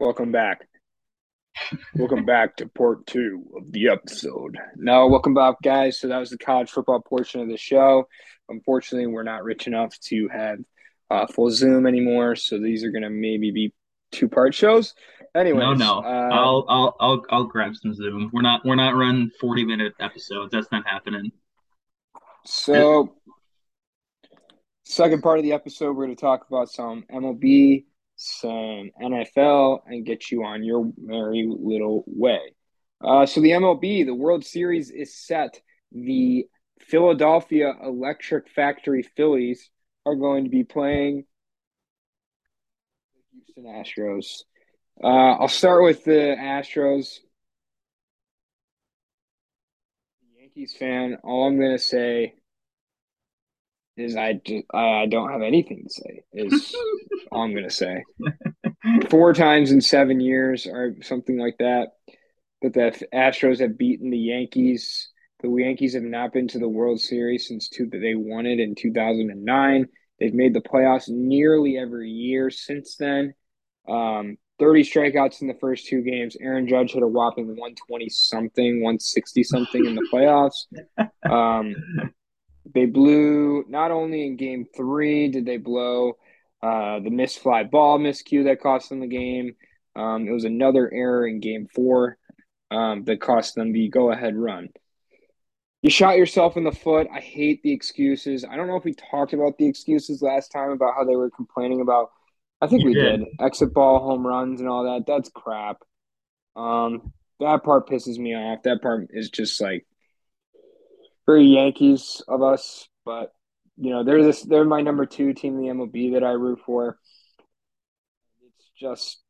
Welcome back. welcome back to part two of the episode. Now, welcome back, guys. So that was the college football portion of the show. Unfortunately, we're not rich enough to have uh, full Zoom anymore, so these are going to maybe be two part shows. Anyway, no, no, uh, I'll I'll I'll I'll grab some Zoom. We're not we're not running forty minute episodes. That's not happening. So, second part of the episode, we're going to talk about some MLB some NFL and get you on your merry little way. Uh, so the MLB, the World Series is set. The Philadelphia Electric Factory Phillies are going to be playing the Houston Astros. Uh, I'll start with the Astros. Yankees fan, all I'm going to say is I just I don't have anything to say. Is all I'm gonna say. Four times in seven years or something like that. But the Astros have beaten the Yankees. The Yankees have not been to the World Series since two, that they won it in 2009. They've made the playoffs nearly every year since then. Um, 30 strikeouts in the first two games. Aaron Judge hit a whopping 120 something, 160 something in the playoffs. Um, they blew not only in game three did they blow uh, the missed fly ball miscue that cost them the game. Um, it was another error in game four um, that cost them the go ahead run. You shot yourself in the foot. I hate the excuses. I don't know if we talked about the excuses last time about how they were complaining about. I think you we did. did. Exit ball, home runs, and all that. That's crap. Um, that part pisses me off. That part is just like very Yankees of us, but you know, they're this they're my number two team in the MLB that I root for. It's just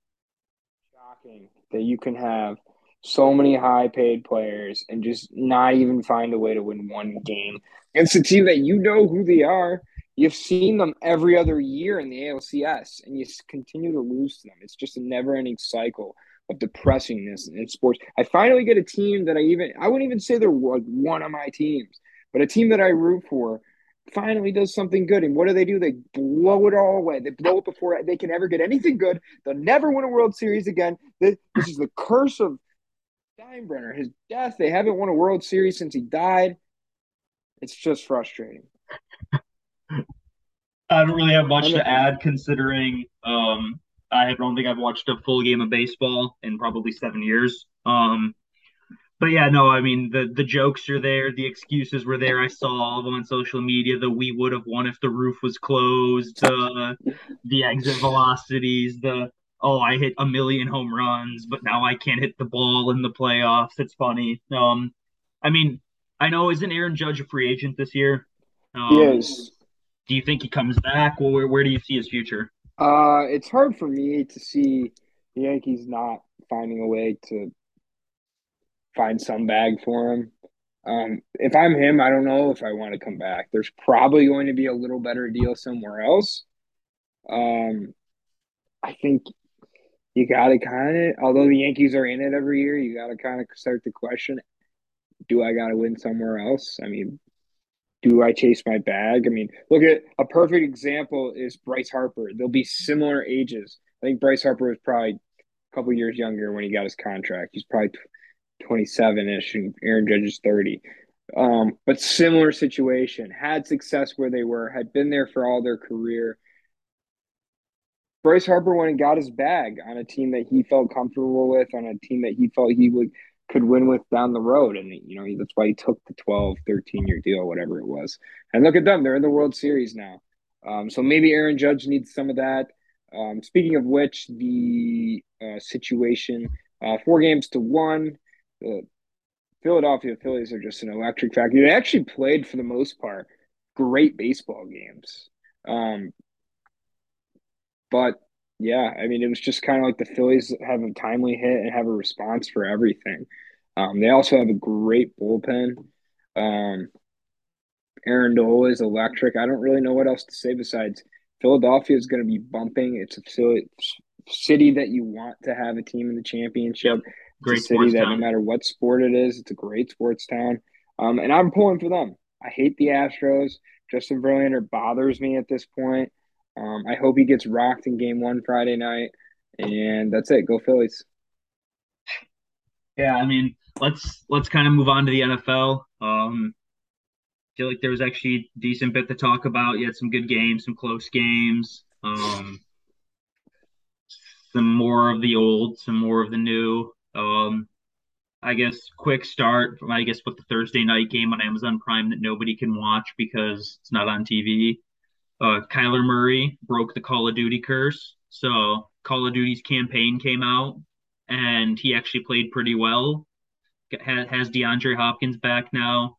shocking that you can have so many high paid players and just not even find a way to win one game. It's a team that you know who they are. You've seen them every other year in the ALCS, and you continue to lose to them. It's just a never ending cycle of depressingness in sports. I finally get a team that I even I wouldn't even say they're one of my teams, but a team that I root for finally does something good. And what do they do? They blow it all away. They blow it before they can ever get anything good. They'll never win a World Series again. This, this is the curse of Steinbrenner. His death. They haven't won a World Series since he died. It's just frustrating. I don't really have much to add considering um, I don't think I've watched a full game of baseball in probably seven years. Um, but yeah, no, I mean the the jokes are there, the excuses were there. I saw all of them on social media. The we would have won if the roof was closed. Uh, the exit velocities. The oh, I hit a million home runs, but now I can't hit the ball in the playoffs. It's funny. Um, I mean, I know isn't Aaron Judge a free agent this year? Um, yes. Do you think he comes back? Well, where where do you see his future? Uh, it's hard for me to see the Yankees not finding a way to find some bag for him. Um, if I'm him, I don't know if I want to come back. There's probably going to be a little better deal somewhere else. Um, I think you got to kind of, although the Yankees are in it every year, you got to kind of start to question: Do I got to win somewhere else? I mean, do I chase my bag? I mean, look at a perfect example is Bryce Harper. They'll be similar ages. I think Bryce Harper was probably a couple years younger when he got his contract. He's probably 27 ish, and Aaron Judge is 30. Um, but similar situation, had success where they were, had been there for all their career. Bryce Harper went and got his bag on a team that he felt comfortable with, on a team that he felt he would could win with down the road. And, you know, that's why he took the 12, 13 year deal, whatever it was. And look at them. They're in the World Series now. Um, so maybe Aaron Judge needs some of that. Um, speaking of which, the uh, situation uh, four games to one. The Philadelphia Phillies are just an electric factory. They actually played, for the most part, great baseball games. Um, but yeah, I mean, it was just kind of like the Phillies have a timely hit and have a response for everything. Um, they also have a great bullpen. Um, Aaron Nola is electric. I don't really know what else to say besides Philadelphia is going to be bumping. It's a city that you want to have a team in the championship. Great it's a city that town. no matter what sport it is, it's a great sports town. Um, and I'm pulling for them. I hate the Astros. Justin Verlander bothers me at this point. Um, I hope he gets rocked in game one Friday night. And that's it. Go Phillies. Yeah, I mean, let's let's kind of move on to the NFL. Um, feel like there was actually a decent bit to talk about. You had some good games, some close games, um, some more of the old, some more of the new. Um, I guess quick start. I guess with the Thursday night game on Amazon Prime that nobody can watch because it's not on TV. Uh, Kyler Murray broke the Call of Duty curse. So Call of Duty's campaign came out, and he actually played pretty well. Has DeAndre Hopkins back now.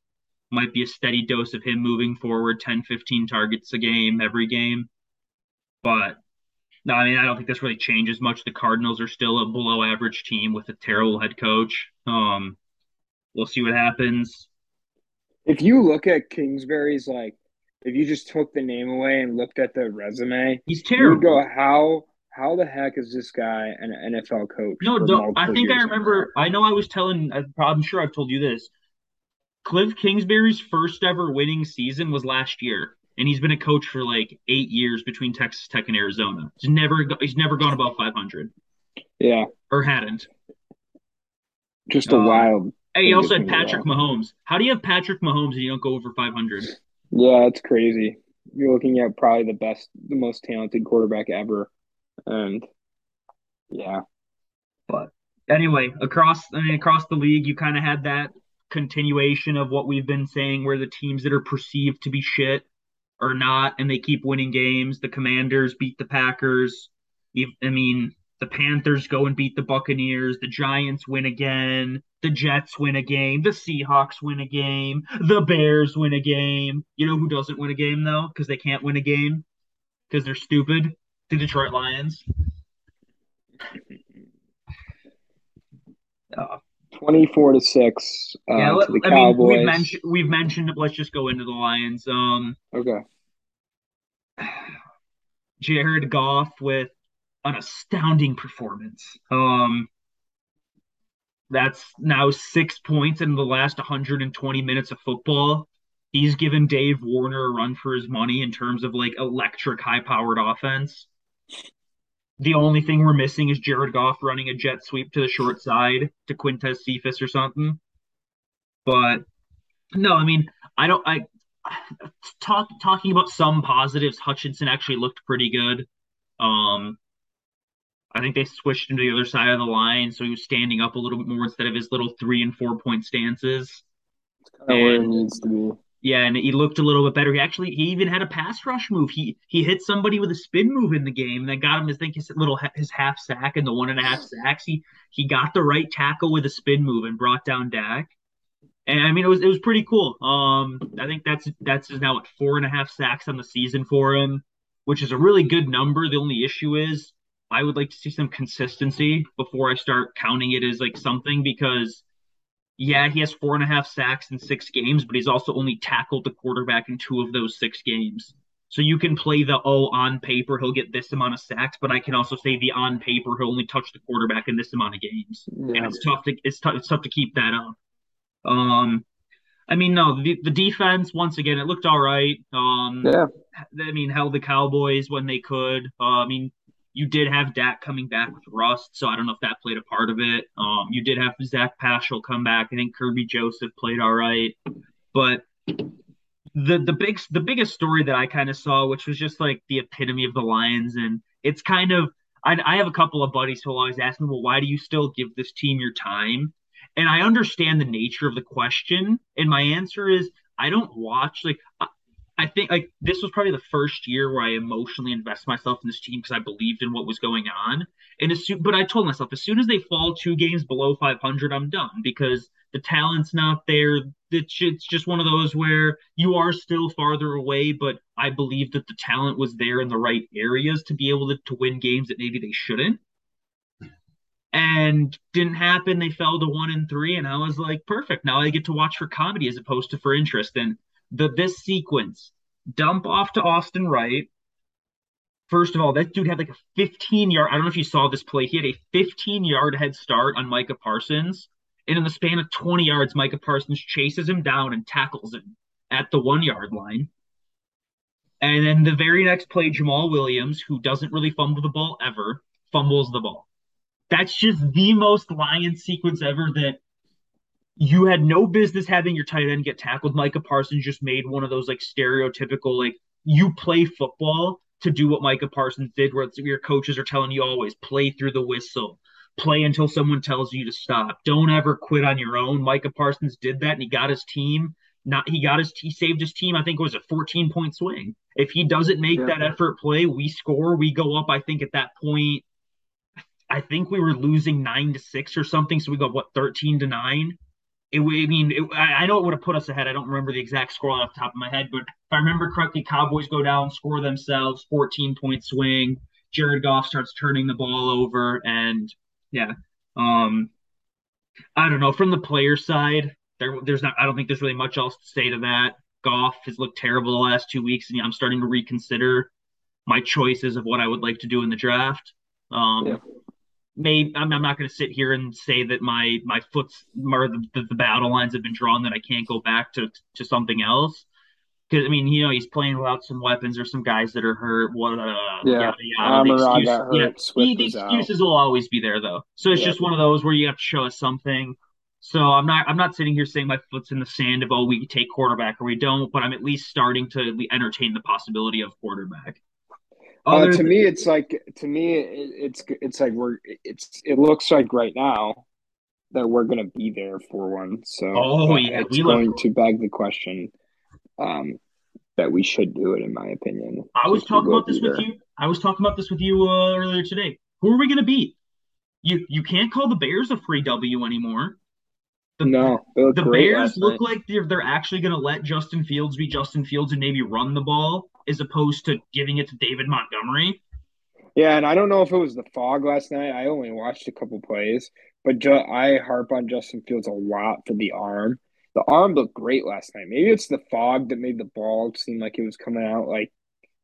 Might be a steady dose of him moving forward, 10, 15 targets a game every game. But no, I mean, I don't think this really changes much. The Cardinals are still a below average team with a terrible head coach. Um, we'll see what happens. If you look at Kingsbury's, like, if you just took the name away and looked at the resume, he's terrible. Go, how how the heck is this guy an NFL coach? No, don't, I think I remember. I know I was telling. I'm sure I've told you this. Cliff Kingsbury's first ever winning season was last year and he's been a coach for like eight years between Texas Tech and Arizona. He's never he's never gone above 500. Yeah, or hadn't. Just a uh, wild. Hey, you also had Patrick Mahomes. How do you have Patrick Mahomes and you don't go over 500? Yeah, it's crazy. You're looking at probably the best, the most talented quarterback ever, and yeah. But anyway, across I mean, across the league, you kind of had that continuation of what we've been saying, where the teams that are perceived to be shit are not, and they keep winning games. The Commanders beat the Packers. I mean, the Panthers go and beat the Buccaneers. The Giants win again. The Jets win a game. The Seahawks win a game. The Bears win a game. You know who doesn't win a game though? Because they can't win a game because they're stupid. The Detroit Lions. Uh, Twenty-four to six uh, yeah, to the I Cowboys. Mean, we've, mentioned, we've mentioned. Let's just go into the Lions. Um, okay. Jared Goff with an astounding performance. Um, that's now six points in the last 120 minutes of football. He's given Dave Warner a run for his money in terms of like electric, high-powered offense. The only thing we're missing is Jared Goff running a jet sweep to the short side to Quintez Cephus or something. But no, I mean, I don't. I talk talking about some positives. Hutchinson actually looked pretty good. Um, I think they switched him to the other side of the line, so he was standing up a little bit more instead of his little three and four point stances. It's kind of and, where it needs to be. Yeah, and he looked a little bit better. He actually he even had a pass rush move. He he hit somebody with a spin move in the game that got him. I think his little his half sack and the one and a half sacks. He he got the right tackle with a spin move and brought down Dak. And I mean it was it was pretty cool. Um, I think that's that's now at four and a half sacks on the season for him, which is a really good number. The only issue is I would like to see some consistency before I start counting it as like something because yeah, he has four and a half sacks in six games, but he's also only tackled the quarterback in two of those six games. So you can play the oh on paper he'll get this amount of sacks, but I can also say the on paper he'll only touch the quarterback in this amount of games, yeah. and it's tough to it's tough it's tough to keep that up. Um, I mean no the, the defense once again it looked all right. Um, yeah, I mean held the Cowboys when they could. Uh, I mean you did have Dak coming back with rust, so I don't know if that played a part of it. Um, you did have Zach Pascal come back. I think Kerby Joseph played all right, but the the big the biggest story that I kind of saw, which was just like the epitome of the Lions, and it's kind of I, I have a couple of buddies who always ask me, well, why do you still give this team your time? And I understand the nature of the question, and my answer is I don't watch like I think like this was probably the first year where I emotionally invest myself in this team because I believed in what was going on. And as soon, but I told myself as soon as they fall two games below 500, I'm done because the talent's not there. It's, it's just one of those where you are still farther away, but I believe that the talent was there in the right areas to be able to, to win games that maybe they shouldn't. And didn't happen. They fell to one and three, and I was like, perfect. Now I get to watch for comedy as opposed to for interest. And the this sequence dump off to Austin Wright. First of all, that dude had like a 15 yard. I don't know if you saw this play. He had a 15 yard head start on Micah Parsons. And in the span of 20 yards, Micah Parsons chases him down and tackles him at the one yard line. And then the very next play, Jamaal Williams, who doesn't really fumble the ball ever, fumbles the ball. That's just the most lion sequence ever that you had no business having your tight end get tackled. Micah Parsons just made one of those like stereotypical, like you play football to do what Micah Parsons did, where your coaches are telling you always play through the whistle, play until someone tells you to stop. Don't ever quit on your own. Micah Parsons did that and he got his team. Not he got his he saved his team. I think it was a 14 point swing. If he doesn't make yeah. that effort play, we score. We go up. I think at that point, I think we were losing nine to six or something. So we go what 13 to nine it, I mean, it, I know it would have put us ahead. I don't remember the exact score off the top of my head, but if I remember correctly, Cowboys go down, score themselves, 14 point swing. Jared Goff starts turning the ball over, and yeah, um, I don't know. From the player side, there, there's not. I don't think there's really much else to say to that. Goff has looked terrible the last two weeks, and I'm starting to reconsider my choices of what I would like to do in the draft. Um, yeah maybe I'm, I'm not going to sit here and say that my my foot's or the, the, battle lines have been drawn that I can't go back to to something else. Because I mean, you know, he's playing without some weapons or some guys that are hurt. What? Uh, yeah, yeah. The, excuse, hurt, yeah, the, the excuses out. will always be there though. So it's yeah. just one of those where you have to show us something. So I'm not I'm not sitting here saying my foot's in the sand of oh we take quarterback or we don't, but I'm at least starting to entertain the possibility of quarterback. Uh, to me, it's like to me, it, it's it's like we're it's it looks like right now that we're gonna be there for one. So oh yeah, it's going look... to beg the question um, that we should do it, in my opinion. I was talking about this with you. I was talking about this with you uh, earlier today. Who are we gonna beat? You you can't call the Bears a free W anymore. The, no, the Bears look like they're they're actually going to let Justin Fields be Justin Fields and maybe run the ball as opposed to giving it to David Montgomery. Yeah, and I don't know if it was the fog last night. I only watched a couple plays, but ju- I harp on Justin Fields a lot for the arm. The arm looked great last night. Maybe it's the fog that made the ball seem like it was coming out like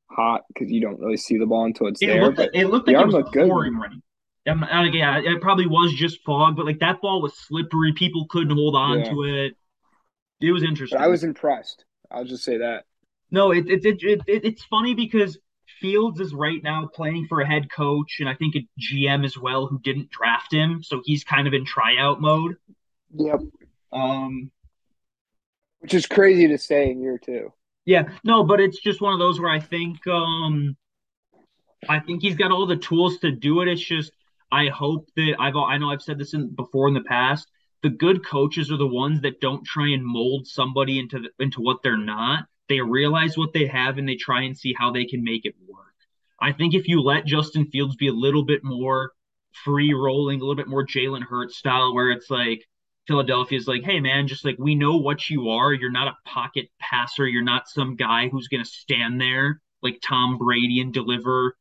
hot because you don't really see the ball until it's it there. Looked, but it looked like it was pouring rain. Yeah, it probably was just fog, but like that ball was slippery. People couldn't hold on yeah. to it. It was interesting. But I was impressed. I'll just say that. No, it, it, it, it, it's funny because Fields is right now playing for a head coach and I think a GM as well who didn't draft him, so he's kind of in tryout mode. Yep. Um, which is crazy to say in year two. Yeah, no, but it's just one of those where I think um, I think he's got all the tools to do it. It's just I hope that I've I know I've said this in before in the past. The good coaches are the ones that don't try and mold somebody into the, into what they're not. They realize what they have and they try and see how they can make it work. I think if you let Justin Fields be a little bit more free rolling, a little bit more Jalen Hurts style, where it's like Philadelphia's like, hey man, just like we know what you are. You're not a pocket passer. You're not some guy who's gonna stand there like Tom Brady and deliver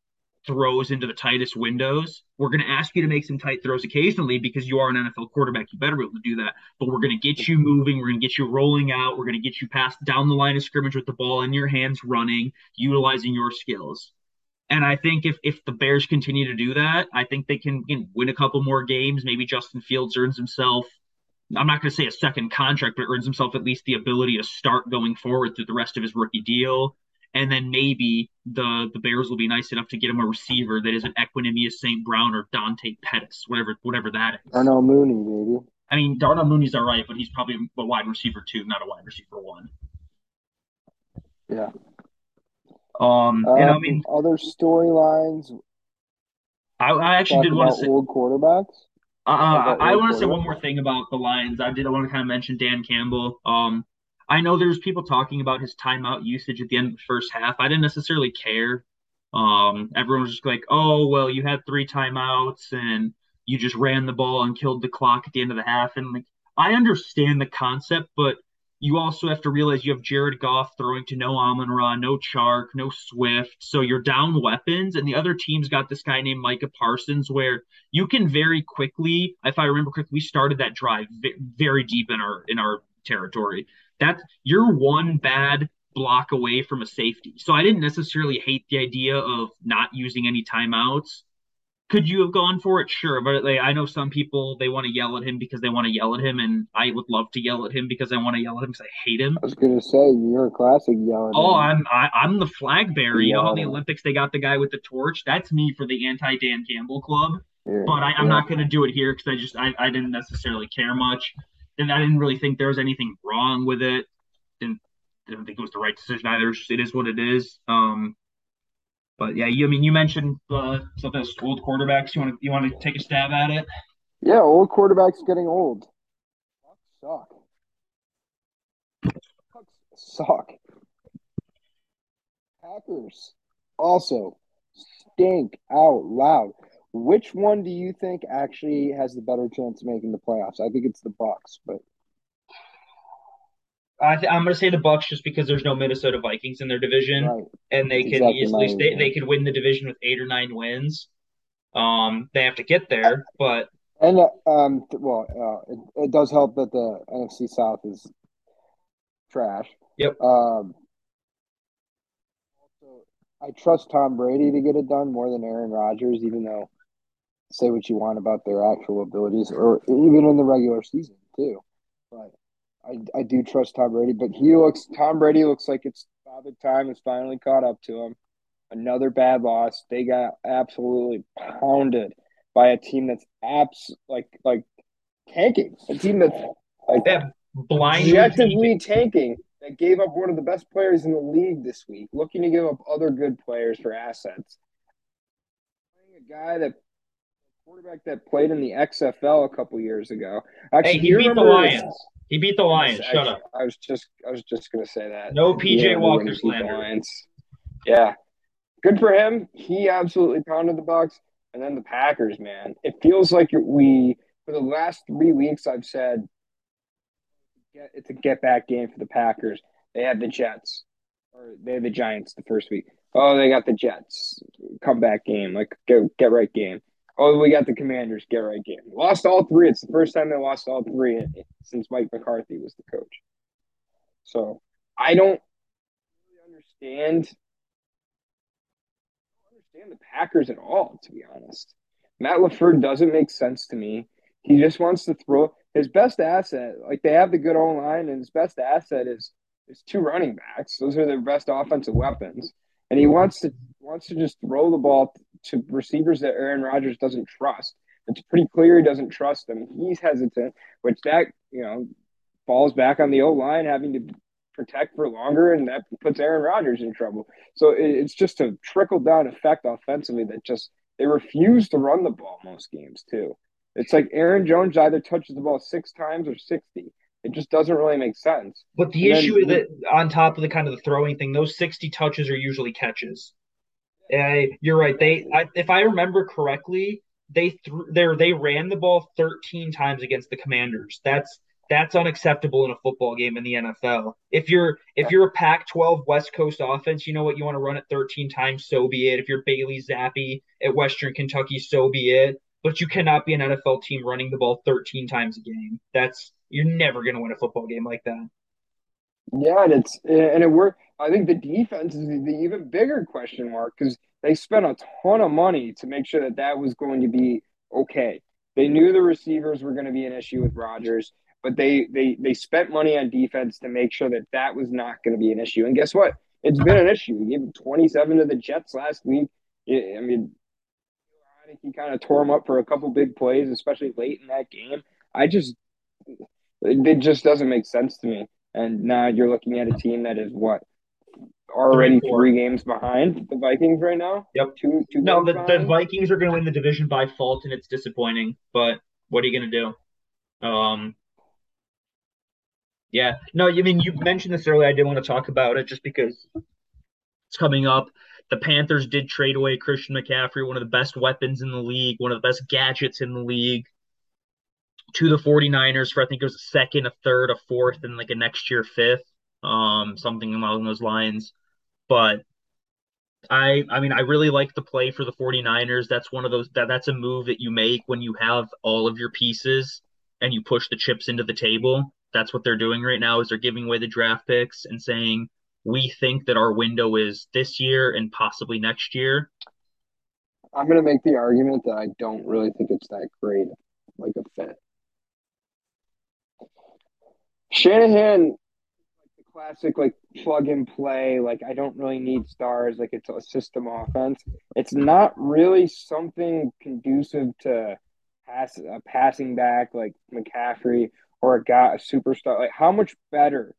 throws into the tightest windows. We're going to ask you to make some tight throws occasionally because you are an NFL quarterback. You better be able to do that. But we're going to get you moving. We're going to get you rolling out. We're going to get you past down the line of scrimmage with the ball in your hands, running, utilizing your skills. And I think if if the Bears continue to do that, I think they can, can win a couple more games. Maybe Justin Fields earns himself. I'm not going to say a second contract, but earns himself at least the ability to start going forward through the rest of his rookie deal and then maybe the the Bears will be nice enough to get him a receiver that isn't Equanimeous St. Brown or Dante Pettis, whatever whatever that is. Darnell Mooney, maybe. I mean, Darnell Mooney's all right, but he's probably a wide receiver two, not a wide receiver one. Yeah. Um, and I um, mean, other storylines. I, I actually did want to say old quarterbacks. Uh, uh I, I want to say one more thing about the Lions. I did. I want to kind of mention Dan Campbell. Um, I know there's people talking about his timeout usage at the end of the first half. I didn't necessarily care. Um, everyone was just like, "Oh, well, you had three timeouts and you just ran the ball and killed the clock at the end of the half." And like, I understand the concept, but you also have to realize you have Jared Goff throwing to no Amon Ra, no Chark, no Swift. So you're down weapons, and the other team's got this guy named Micah Parsons, where you can very quickly, if I remember correctly, we started that drive very deep in our in our territory. That's you're one bad block away from a safety. So I didn't necessarily hate the idea of not using any timeouts. could you have gone for it? Sure, but like, I know some people they want to yell at him because they want to yell at him, and I would love to yell at him because I want to yell at him because I hate him. I was gonna say you're a classic yelling. Oh, I'm I, am i am the flag bearer. You know, in the Olympics they got the guy with the torch. That's me for the anti Dan Campbell club. Yeah, but I, am yeah. not gonna do it here because I just I, I didn't necessarily care much, and I didn't really think there was anything wrong with it. Didn't didn't think it was the right decision either. It is what it is. Um, but yeah, you I mean you mentioned uh, of those old quarterbacks. You want to you want to take a stab at it? Yeah, old quarterbacks getting old. Suck. Suck. Packers also stink out loud. Which one do you think actually has the better chance of making the playoffs? I think it's the Bucks, but I th- I'm going to say the Bucks just because there's no Minnesota Vikings in their division, right. and they That's can exactly easily they, they could win the division with eight or nine wins. Um, they have to get there, but and uh, um, well, uh, it, it, does help that the NFC South is trash. Yep. Um, I trust Tom Brady to get it done more than Aaron Rodgers, even though say what you want about their actual abilities, or even in the regular season too. But I, I do trust Tom Brady, but he looks Tom Brady looks like it's Father Time has finally caught up to him. Another bad loss. They got absolutely pounded by a team that's abs like like tanking. A team that's like that blind objectively tanking that gave up one of the best players in the league this week, looking to give up other good players for assets. A guy that quarterback that played in the XFL a couple years ago. Actually, hey, he beat the Lions. He beat the Lions. I, Shut up. I was just I was just gonna say that. No PJ Walker slander. Yeah. Good for him. He absolutely pounded the Bucks. And then the Packers, man. It feels like we for the last three weeks I've said it's a get back game for the Packers. They had the Jets. Or they had the Giants the first week. Oh, they got the Jets. Comeback game. Like get get right game. Oh, we got the Commanders get right game. Lost all three. It's the first time they lost all three since Mike McCarthy was the coach. So I don't really understand. I don't understand the Packers at all, to be honest. Matt LaFleur doesn't make sense to me. He just wants to throw his best asset. Like they have the good O line, and his best asset is is two running backs. Those are their best offensive weapons, and he wants to wants to just throw the ball to receivers that Aaron Rodgers doesn't trust. It's pretty clear he doesn't trust them. He's hesitant, which that you know falls back on the O line having to protect for longer, and that puts Aaron Rodgers in trouble. So it's just a trickle down effect offensively that just they refuse to run the ball most games too. It's like Aaron Jones either touches the ball six times or sixty. It just doesn't really make sense. But the and issue then, is that on top of the kind of the throwing thing, those sixty touches are usually catches. Uh, you're right. They, I, if I remember correctly, they threw there they ran the ball 13 times against the Commanders. That's that's unacceptable in a football game in the NFL. If you're if you're a Pac-12 West Coast offense, you know what you want to run it 13 times, so be it. If you're Bailey Zappe at Western Kentucky, so be it. But you cannot be an NFL team running the ball 13 times a game. That's you're never going to win a football game like that. Yeah, and it's and it worked. I think the defense is the even bigger question mark because they spent a ton of money to make sure that that was going to be okay. They knew the receivers were going to be an issue with Rodgers, but they they they spent money on defense to make sure that that was not going to be an issue. And guess what? It's been an issue. He gave 27 to the Jets last week. I mean, he kind of tore him up for a couple big plays, especially late in that game. I just it just doesn't make sense to me. And now you're looking at a team that is what already three, games behind the Vikings right now. Yep. Two. two no, the, the Vikings are going to win the division by fault, and it's disappointing. But what are you going to do? Um. Yeah. No, I mean you mentioned this earlier. I did want to talk about it just because it's coming up. The Panthers did trade away Christian McCaffrey, one of the best weapons in the league, one of the best gadgets in the league to the 49ers for I think it was a second, a third, a fourth, and like a next year fifth, um, something along those lines. But I I mean I really like the play for the 49ers. That's one of those that that's a move that you make when you have all of your pieces and you push the chips into the table. That's what they're doing right now is they're giving away the draft picks and saying we think that our window is this year and possibly next year. I'm gonna make the argument that I don't really think it's that great, like a fit. Shanahan, classic, like plug and play. Like I don't really need stars. Like it's a system offense. It's not really something conducive to pass a passing back like McCaffrey or a guy a superstar. Like how much better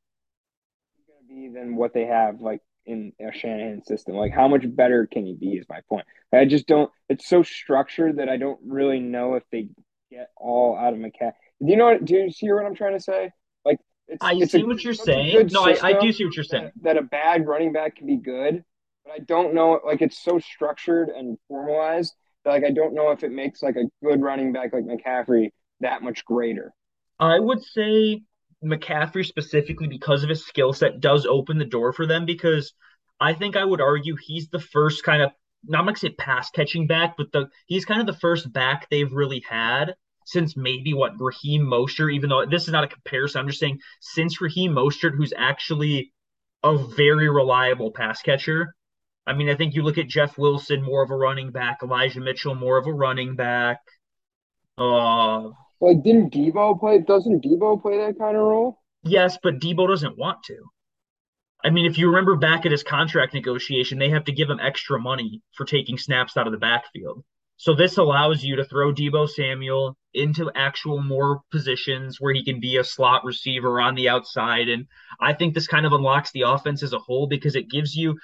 to be than what they have like in a Shanahan system? Like how much better can he be? Is my point. I just don't. It's so structured that I don't really know if they get all out of McCaffrey. Do you know? What, do you see what I'm trying to say? It's, I it's see a, what you're saying. No, I, I do see what you're saying. That, that a bad running back can be good, but I don't know. Like it's so structured and formalized that like I don't know if it makes like a good running back like McCaffrey that much greater. I would say McCaffrey specifically because of his skill set does open the door for them because I think I would argue he's the first kind of not gonna say pass catching back, but the he's kind of the first back they've really had since maybe what Raheem Mostert, even though this is not a comparison, I'm just saying since Raheem Mostert, who's actually a very reliable pass catcher. I mean, I think you look at Jeff Wilson, more of a running back, Elijah Mitchell, more of a running back. Uh, like, didn't Deebo play? Doesn't Deebo play that kind of role? Yes, but Deebo doesn't want to. I mean, if you remember back at his contract negotiation, they have to give him extra money for taking snaps out of the backfield. So this allows you to throw Deebo Samuel into actual more positions where he can be a slot receiver on the outside. And I think this kind of unlocks the offense as a whole because it gives you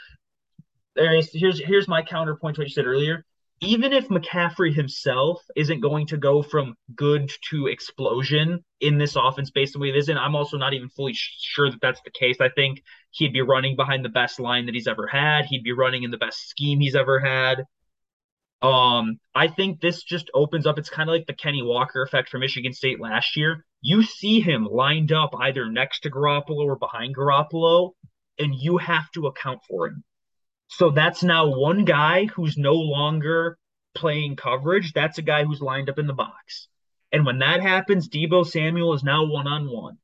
There's here's here's my counterpoint to what you said earlier. Even if McCaffrey himself isn't going to go from good to explosion in this offense based on way it is, and I'm also not even fully sure that that's the case. I think he'd be running behind the best line that he's ever had. He'd be running in the best scheme he's ever had. Um, I think this just opens up. It's kind of like the Kenny Walker effect for Michigan State last year. You see him lined up either next to Garoppolo or behind Garoppolo, and you have to account for him. So that's now one guy who's no longer playing coverage. That's a guy who's lined up in the box. And when that happens, Deebo Samuel is now one on one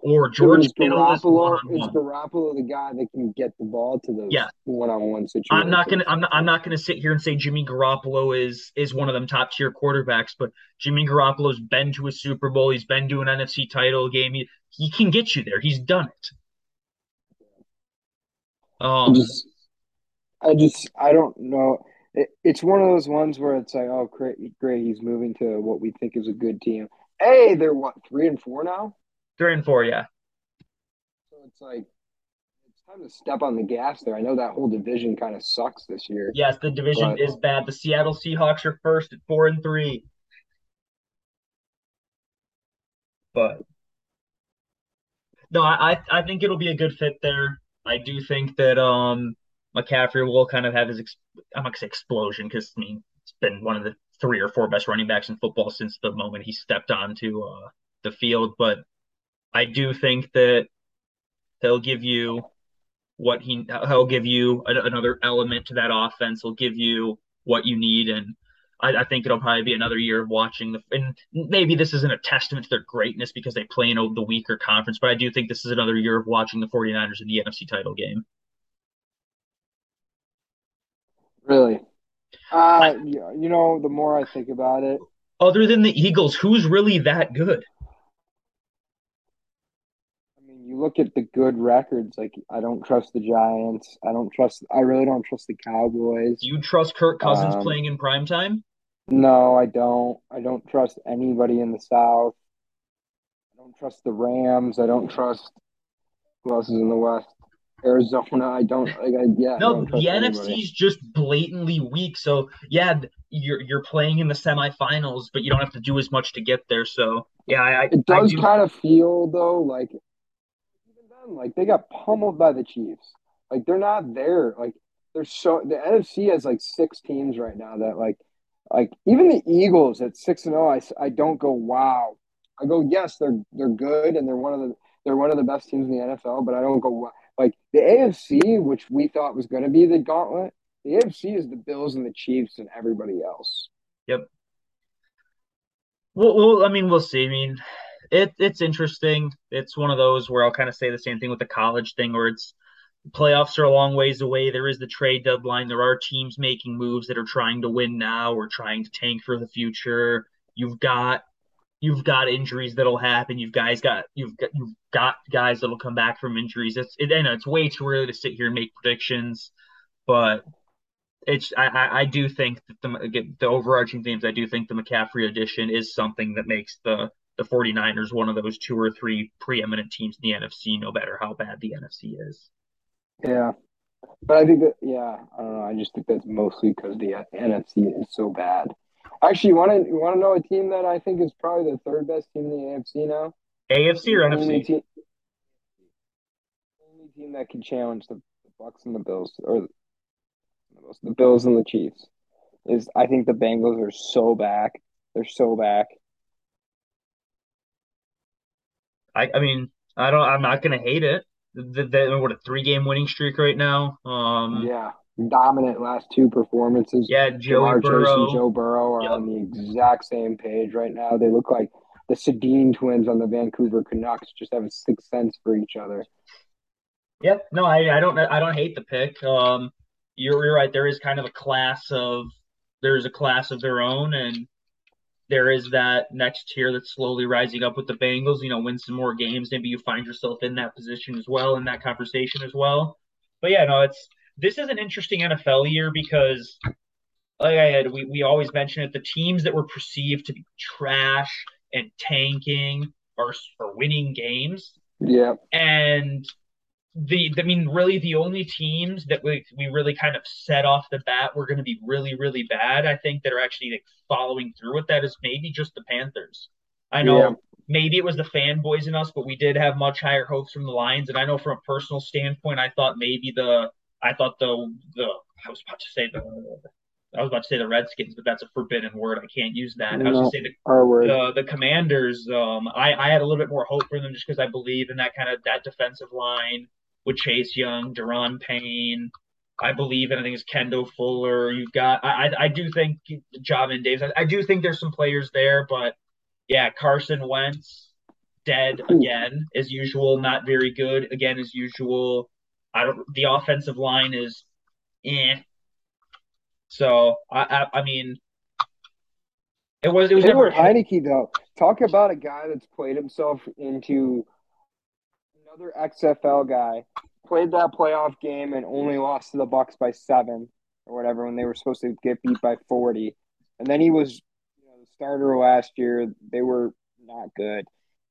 or George is Garoppolo, is Garoppolo the guy that can get the ball to those yeah. one-on-one situations? I'm not gonna I'm not, I'm not gonna sit here and say Jimmy Garoppolo is is one of them top tier quarterbacks, but Jimmy Garoppolo's been to a Super Bowl, he's been to an NFC title game. He he can get you there. He's done it. Um, I just, I just I don't know. It, it's one of those ones where it's like, oh, great, great, he's moving to what we think is a good team. Hey, they're what three and four now. Three and four, yeah. So it's like it's time to step on the gas there. I know that whole division kind of sucks this year. Yes, the division but... is bad. The Seattle Seahawks are first at four and three. But no, I I think it'll be a good fit there. I do think that um McCaffrey will kind of have his I'm not gonna say explosion because I mean it's been one of the three or four best running backs in football since the moment he stepped onto uh, the field, but I do think that he'll give you what he he'll give you another element to that offense. He'll give you what you need, and I, I, think it'll probably be another year of watching the. And maybe this isn't a testament to their greatness because they play in the weaker conference, but I do think this is another year of watching the 49ers in the NFC title game. Really? Uh, you know, the more I think about it, other than the Eagles, who's really that good? You look at the good records, like I don't trust the Giants. I don't trust. I really don't trust the Cowboys. You trust Kirk Cousins um, playing in prime time? No, I don't. I don't trust anybody in the South. I don't trust the Rams. I don't trust who else is in the West. Arizona. I don't like. I, yeah. No, the NFC is just blatantly weak. So yeah, you're you're playing in the semifinals, but you don't have to do as much to get there. So yeah, I, it does do... kind of feel though like like they got pummeled by the Chiefs. Like they're not there. Like they're so the NFC has like six teams right now that like like even the Eagles at six and zero. Oh, I I don't go wow. I go yes they're they're good and they're one of the they're one of the best teams in the NFL. But I don't go wow. like the AFC, which we thought was going to be the gauntlet. The AFC is the Bills and the Chiefs and everybody else. Yep. Well, well, I mean, we'll see. I mean, it it's interesting. It's one of those where I'll kind of say the same thing with the college thing, where it's playoffs are a long ways away. There is the trade deadline. There are teams making moves that are trying to win now or trying to tank for the future. You've got you've got injuries that'll happen. You've guys got you've got you've got guys that'll come back from injuries. It's it, I know it's way too early to sit here and make predictions, but it's I I do think that the the overarching themes. I do think the McCaffrey addition is something that makes the the 49ers one of those two or three preeminent teams in the NFC, no matter how bad the NFC is. Yeah. But I think that, yeah, I don't know. I just think that's mostly because the NFC is so bad. Actually, you want to you want to know a team that I think is probably the third best team in the AFC now? AFC or NFC? Team, only team that can challenge the, the Bucks and the Bills, or the, the Bills and the Chiefs, is I think the Bengals are so back. They're so back. I I mean I don't I'm not gonna hate it. The, the, what a three game winning streak right now. Um, yeah, dominant last two performances. Yeah, Joey Burrow. and Joe Burrow are yep. on the exact same page right now. They look like the Sedin twins on the Vancouver Canucks, just have a sixth sense for each other. Yep. No, I, I don't I don't hate the pick. Um, you're, you're right. There is kind of a class of there's a class of their own, and there is that next tier that's slowly rising up with the Bengals. You know, win some more games. Maybe you find yourself in that position as well, in that conversation as well. But yeah, no, it's this is an interesting NFL year because, like I had, we, we always mention it, the teams that were perceived to be trash and tanking are, are winning games. Yeah. And the, I mean, really, the only teams that we, we really kind of set off the bat were going to be really, really bad, I think, that are actually like following through with that is maybe just the Panthers. I know yeah. maybe it was the fanboys in us, but we did have much higher hopes from the Lions. And I know from a personal standpoint, I thought maybe the I thought the the I was about to say the I was about to say the Redskins, but that's a forbidden word. I can't use that. No, I was going to say the, the, the Commanders. Um, I I had a little bit more hope for them just because I believe in that kind of that defensive line with Chase Young, Daron Payne. I believe in I think it's Kendall Fuller. You've got I I, I do think Jamin Davis. I, I do think there's some players there, but yeah, Carson Wentz dead again as usual. Not very good again as usual. I don't. The offensive line is, eh. So I, I, I mean, it was. It was Taylor never... Heinicke though. Talk about a guy that's played himself into another XFL guy. Played that playoff game and only lost to the Bucks by seven or whatever when they were supposed to get beat by forty. And then he was you know, the starter last year. They were not good.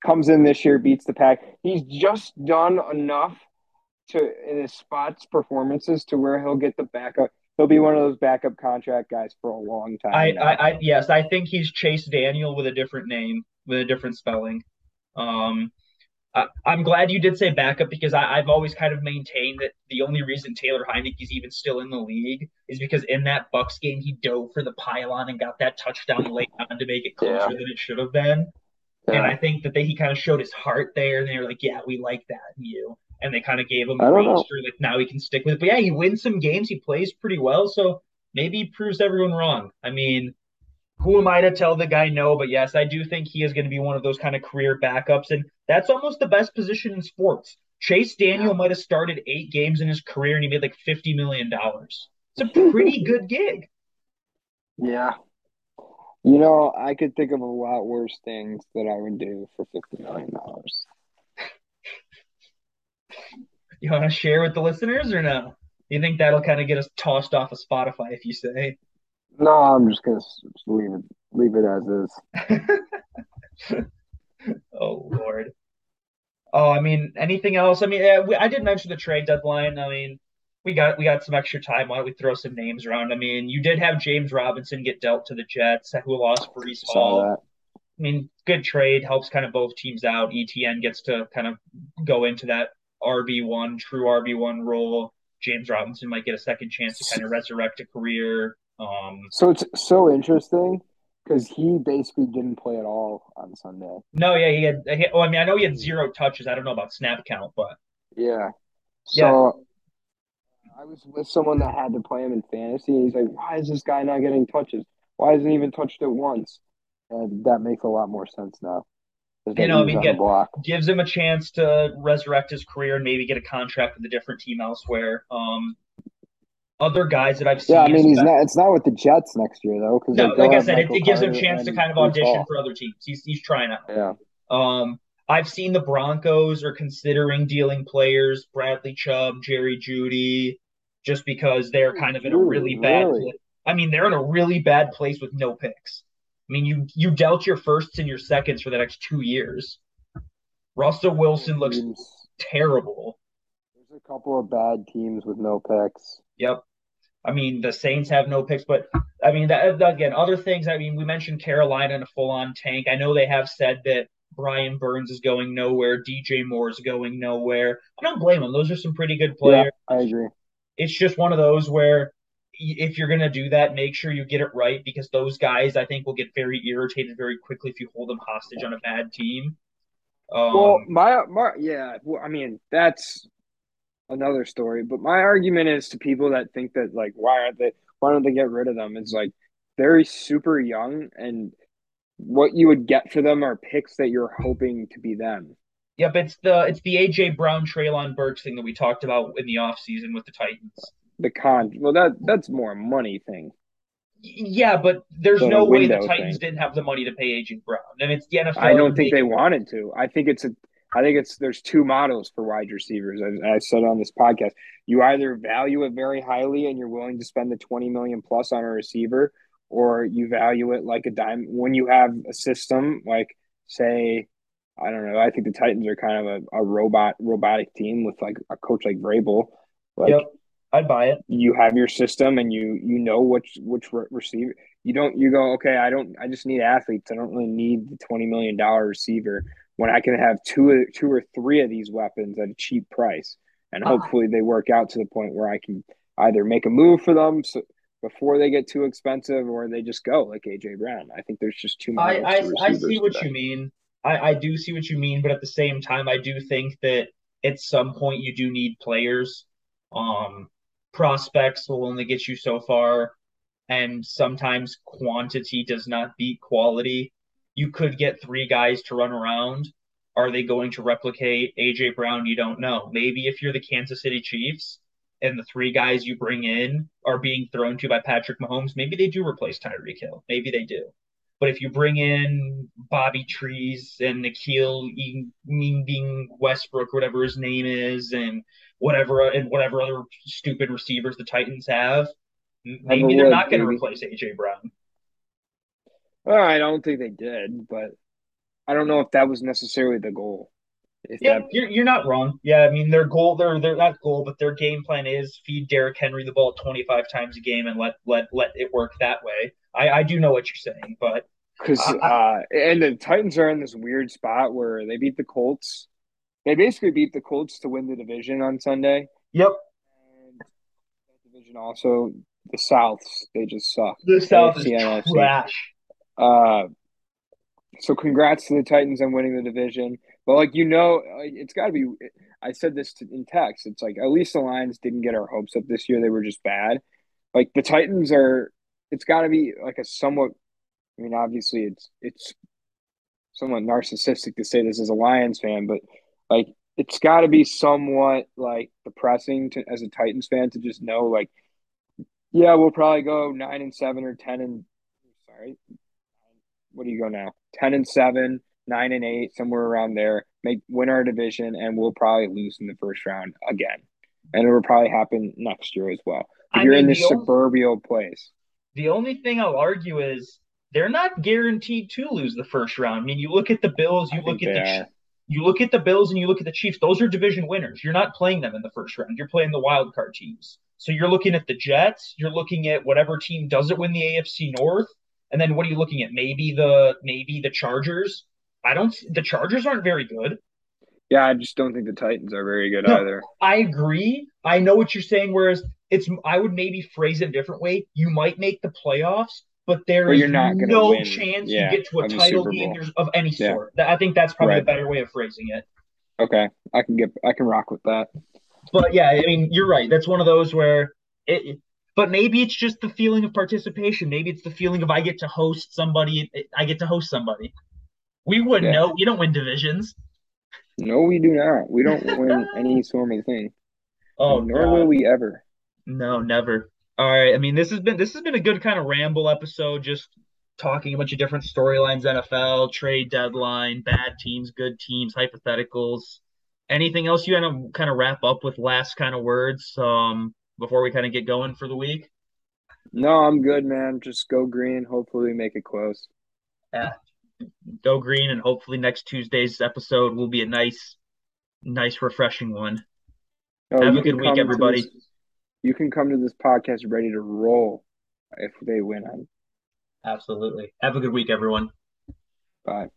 Comes in this year, beats the pack. He's just done enough to in his spots performances to where he'll get the backup. He'll be one of those backup contract guys for a long time. I, I, I, yes, I think he's Chase Daniel with a different name, with a different spelling. Um, I, am glad you did say backup because I, have always kind of maintained that the only reason Taylor Heinicke is even still in the league is because in that Bucks game he dove for the pylon and got that touchdown late on to make it closer yeah. than it should have been. Yeah. And I think that they, he kind of showed his heart there, and they were like, "Yeah, we like that in you." and they kind of gave him a roster like now he can stick with it. But yeah, he wins some games, he plays pretty well, so maybe he proves everyone wrong. I mean, who am I to tell the guy no? But yes, I do think he is going to be one of those kind of career backups, and that's almost the best position in sports. Chase Daniel might have started eight games in his career and he made like fifty million dollars. It's a pretty good gig. Yeah. You know, I could think of a lot worse things that I would do for fifty million dollars. You want to share with the listeners or no? You think that'll kind of get us tossed off of Spotify if you say? No, I'm just gonna leave it leave it as is. oh Lord. Oh, I mean, anything else? I mean, I did mention the trade deadline. I mean, we got we got some extra time. Why don't we throw some names around? I mean, you did have James Robinson get dealt to the Jets, who lost Breece Hall. I mean, good trade helps kind of both teams out. ETN gets to kind of go into that RB one, true RB one role. James Robinson might get a second chance to kind of resurrect a career. Um, so it's so interesting because he basically didn't play at all on Sunday. No, yeah, he had. He, well, I mean, I know he had zero touches. I don't know about snap count, but yeah. So yeah. I was with someone that had to play him in fantasy, and he's like, "Why is this guy not getting touches? Why hasn't he even touched it once?" And that makes a lot more sense now. you know, I mean, get, gives him a chance to resurrect his career and maybe get a contract with a different team elsewhere. Um, other guys that I've seen. Yeah, I mean, he's not. It's not with the Jets next year though. Because no, like I said, it, it, gives him a chance to kind of audition for other teams. He's he's trying out. Yeah. Um, I've seen the Broncos are considering dealing players, Bradley Chubb, Jerry Jeudy, just because they're kind of in a really bad. Really? I mean, they're in a really bad place with no picks. I mean, you you dealt your firsts and your seconds for the next two years. Russell Wilson looks terrible. There's a couple of bad teams with no picks. Yep. I mean, the Saints have no picks, but I mean, that, again, other things. I mean, we mentioned Carolina in a full-on tank. I know they have said that Brian Burns is going nowhere, DJ Moore is going nowhere. I don't blame them. Those are some pretty good players. Yeah, I agree. It's just one of those where if you're going to do that, make sure you get it right because those guys, I think, will get very irritated very quickly if you hold them hostage on a bad team. Um, well, my, my yeah, well, I mean that's another story. But my argument is to people that think that like why aren't they why don't they get rid of them? It's like they're super young and what you would get for them are picks that you're hoping to be them. Yep, it's the it's the AJ Brown Treylon Burks thing that we talked about in the offseason with the Titans. The con well that that's more money thing. Yeah, but there's so no way the Titans thing. didn't have the money to pay AJ Brown. And it's the NFL. I don't think they wanted to. I think it's a I think it's there's two models for wide receivers. I, I said on this podcast, you either value it very highly and you're willing to spend the 20 million plus on a receiver, or you value it like a dime. When you have a system like, say, I don't know, I think the Titans are kind of a, a robot robotic team with like a coach like Vrabel. Like, yep, I'd buy it. You have your system and you you know which which re- receiver. You don't you go okay. I don't. I just need athletes. I don't really need the twenty million dollar receiver when I can have two two or three of these weapons at a cheap price, and uh-huh. hopefully they work out to the point where I can either make a move for them so, before they get too expensive, or they just go like AJ Brown. I think there's just too much. I I, I see what today. you mean. I, I do see what you mean, but at the same time, I do think that at some point you do need players. Um, prospects will only get you so far, and sometimes quantity does not beat quality you could get three guys to run around. Are they going to replicate AJ Brown? You don't know. Maybe if you're the Kansas City Chiefs and the three guys you bring in are being thrown to by Patrick Mahomes, maybe they do replace Tyreek Hill. Maybe they do. But if you bring in Bobby Trees and Nikhil Eating Westbrook, whatever his name is, and whatever and whatever other stupid receivers the Titans have, maybe they're not going to replace AJ Brown. Well, I don't think they did, but I don't know if that was necessarily the goal. If yeah, that... you're, you're not wrong. Yeah, I mean their goal, their their not goal, but their game plan is feed Derrick Henry the ball 25 times a game and let let let it work that way. I I do know what you're saying, but because uh, uh, and the Titans are in this weird spot where they beat the Colts. They basically beat the Colts to win the division on Sunday. Yep. And division also the Souths they just suck. The South is trash. Uh, so congrats to the Titans on winning the division. But like you know, it's got to be. I said this in text. It's like at least the Lions didn't get our hopes up this year. They were just bad. Like the Titans are. It's got to be like a somewhat. I mean, obviously, it's it's somewhat narcissistic to say this as a Lions fan, but like it's got to be somewhat like depressing to as a Titans fan to just know like, yeah, we'll probably go nine and seven or ten and sorry, what do you go now? Ten and seven, nine and eight, somewhere around there. Make win our division, and we'll probably lose in the first round again, and it will probably happen next year as well. If I you're mean, in this suburban only, place. The only thing I'll argue is they're not guaranteed to lose the first round. I mean, you look at the Bills, you I look at the are. you look at the Bills, and you look at the Chiefs. Those are division winners. You're not playing them in the first round. You're playing the wild card teams. So you're looking at the Jets. You're looking at whatever team doesn't win the AFC North. And then what are you looking at? Maybe the maybe the Chargers. I don't. The Chargers aren't very good. Yeah, I just don't think the Titans are very good no, either. I agree. I know what you're saying. Whereas it's, I would maybe phrase it a different way. You might make the playoffs, but there is no win. chance yeah, you get to a title game of any sort. Yeah. I think that's probably right. a better way of phrasing it. Okay, I can get, I can rock with that. But yeah, I mean, you're right. That's one of those where it, but maybe it's just the feeling of participation. Maybe it's the feeling of I get to host somebody. I get to host somebody. We wouldn't yeah. know. We don't win divisions. No, we do not. We don't win any sort of thing. Oh, nor God. will we ever. No, never. All right. I mean, this has been this has been a good kind of ramble episode. Just talking a bunch of different storylines, NFL trade deadline, bad teams, good teams, hypotheticals. Anything else you want to kind of wrap up with last kind of words um, before we kind of get going for the week? No, I'm good, man. Just go green. Hopefully, make it close. Yeah, go green, and hopefully next Tuesday's episode will be a nice, nice, refreshing one. Oh, Have a good week, everybody. This, you can come to this podcast ready to roll if they win. Absolutely. Have a good week, everyone. Bye.